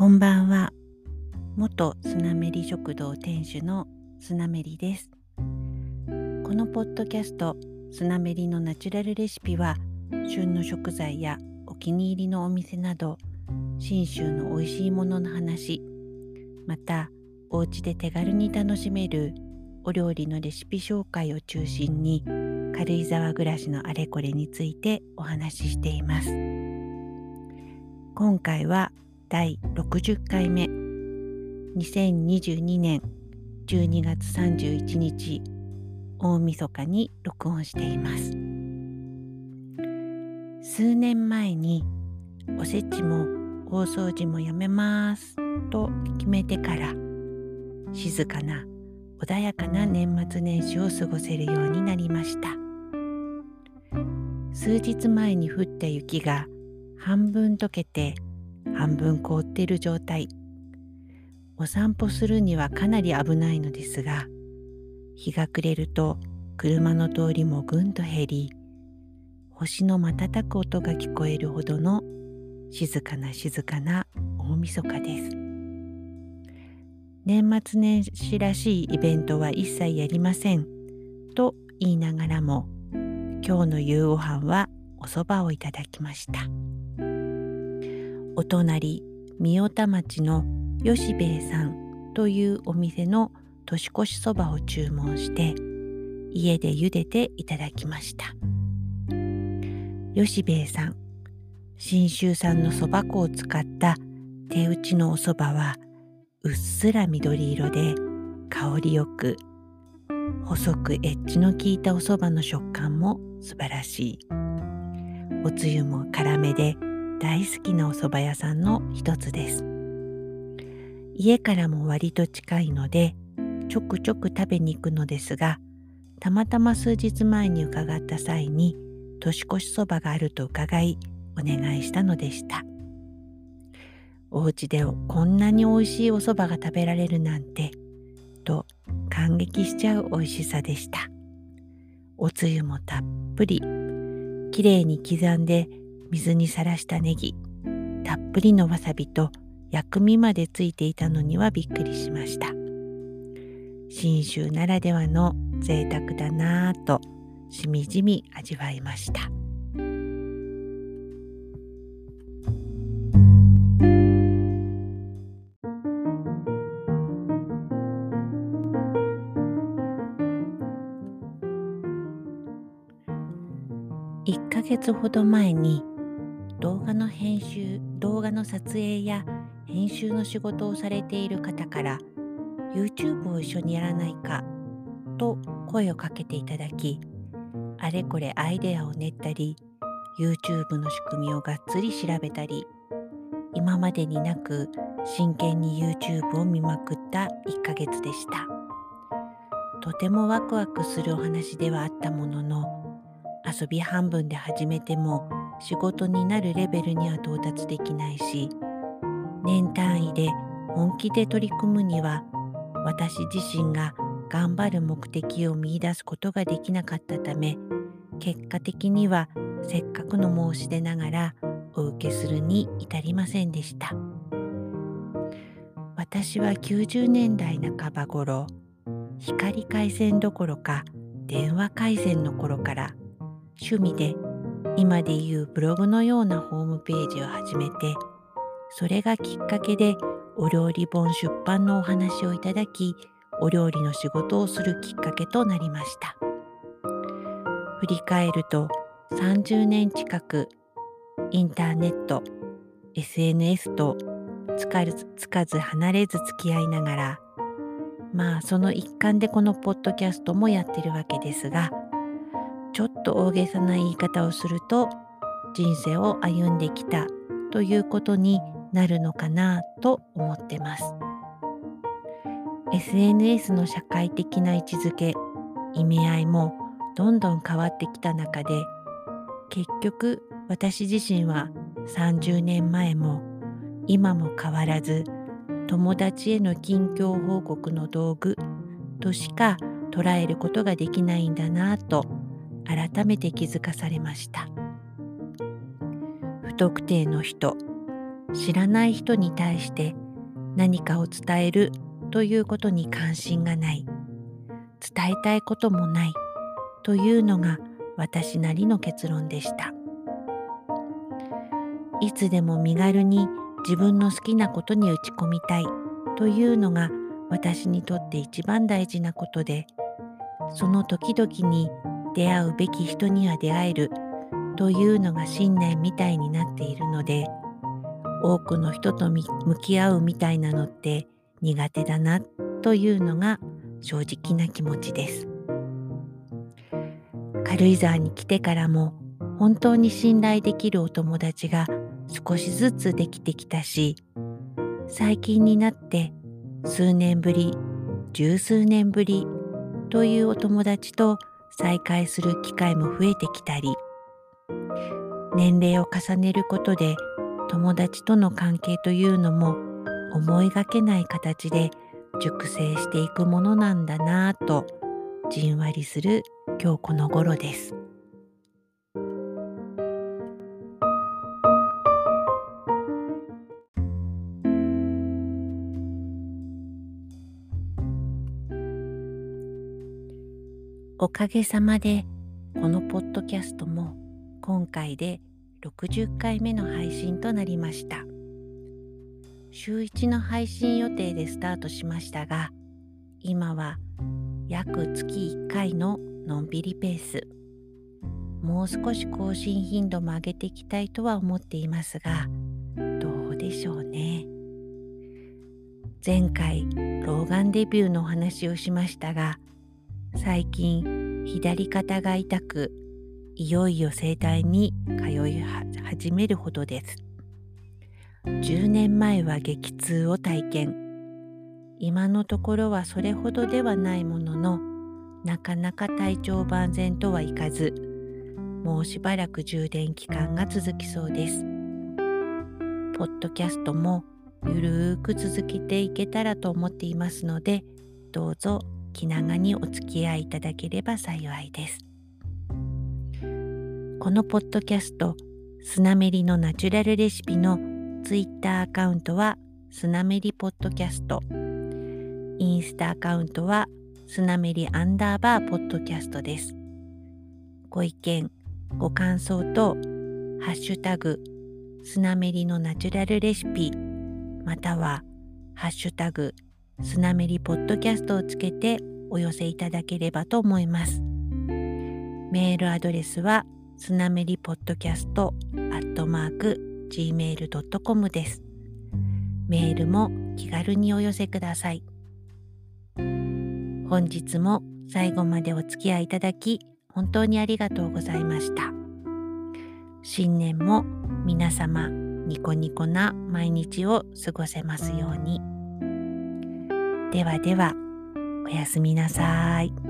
こんばんは。元スナメリ食堂店主のスナメリです。このポッドキャストスナメリのナチュラルレシピは旬の食材やお気に入りのお店など信州の美味しいものの話またお家で手軽に楽しめるお料理のレシピ紹介を中心に軽井沢暮らしのあれこれについてお話ししています。今回は第60回目。2022年12月31日大晦日に録音しています。数年前におせちも大掃除もやめますと決めてから静かな穏やかな年末年始を過ごせるようになりました。数日前に降った雪が半分溶けて半分凍っている状態。お散歩するにはかなり危ないのですが日が暮れると車の通りもぐんと減り星の瞬く音が聞こえるほどの静かな静かな大晦日です。年末年始らしいイベントは一切やりません。と言いながらも今日の夕ご飯はお蕎麦をいただきました。お隣三代田町の吉兵衛さんというお店の年越しそばを注文して家で茹でていただきました。吉兵衛さん信州産のそば粉を使った手打ちのおそばはうっすら緑色で香りよく細くエッジの効いたおそばの食感も素晴らしい。おつゆも辛めで大好きなお蕎麦屋さんの一つです。家からも割と近いのでちょくちょく食べに行くのですがたまたま数日前に伺った際に年越しそばがあると伺いお願いしたのでした。お家でこんなに美味しいお蕎麦が食べられるなんてと感激しちゃう美味しさでした。おつゆもたっぷり。きれいに刻んで水にさらしたネギたっぷりのわさびと薬味までついていたのにはびっくりしました。信州ならではの贅沢だなぁとしみじみ味わいました。1ヶ月ほど前に動画の編集動画の撮影や編集の仕事をされている方から YouTube を一緒にやらないかと声をかけていただきあれこれアイデアを練ったり YouTube の仕組みをがっつり調べたり今までになく真剣に YouTube を見まくった1ヶ月でした。とてもワクワクするお話ではあったものの遊び半分で始めても仕事になるレベルには到達できないし年単位で本気で取り組むには私自身が頑張る目的を見いだすことができなかったため結果的にはせっかくの申し出ながらお受けするに至りませんでした。私は90年代半ば頃光回線どころか電話回線の頃から趣味で今でいうブログのようなホームページを始めてそれがきっかけでお料理本出版のお話をいただきお料理の仕事をするきっかけとなりました。振り返ると30年近くインターネット SNS とつかずつかず離れず付き合いながらまあその一環でこのポッドキャストもやってるわけですがちょっと大げさな言い方をすると人生を歩んできたということになるのかなと思ってます。SNS の社会的な位置づけ意味合いもどんどん変わってきた中で結局私自身は30年前も今も変わらず友達への近況報告の道具としか捉えることができないんだなぁと改めて気づかされました。不特定の人知らない人に対して何かを伝えるということに関心がない伝えたいこともないというのが私なりの結論でした。いつでも身軽に自分の好きなことに打ち込みたいというのが私にとって一番大事なことでその時々に出会うべき人には出会えるというのが信念みたいになっているので多くの人と向き合うみたいなのって苦手だなというのが正直な気持ちです。軽井沢に来てからも本当に信頼できるお友達が少しずつできてきたし最近になって数年ぶり十数年ぶりというお友達と再会する機会も増えてきたり年齢を重ねることで友達との関係というのも思いがけない形で熟成していくものなんだなぁとじんわりする今日この頃です。おかげさまでこのポッドキャストも今回で60回目の配信となりました。週1の配信予定でスタートしましたが、今は約月1回ののんびりペース。もう少し更新頻度も上げていきたいとは思っていますが、どうでしょうね。前回、老眼デビューのお話をしましたが、最近左肩が痛くいよいよ整体に通い始めるほどです。10年前は激痛を体験。今のところはそれほどではないもののなかなか体調万全とはいかずもうしばらく充電期間が続きそうです。ポッドキャストもゆるーく続けていけたらと思っていますのでどうぞ気長にお付き合いいただければ幸いです。このポッドキャスト、スナメリのナチュラルレシピのツイッターアカウントはスナメリポッドキャスト。インスタアカウントはスナメリアンダーバーポッドキャストです。ご意見、ご感想と、ハッシュタグ、スナメリのナチュラルレシピ、または、ハッシュタグ、スナメリポッドキャストをつけてお寄せいただければと思います。メールアドレスはスナメリポッドキャストアットマーク gmail.com です。メールも気軽にお寄せください。本日も最後までお付き合いいただき本当にありがとうございました。新年も皆様ニコニコな毎日を過ごせますように。ではでは、おやすみなさい。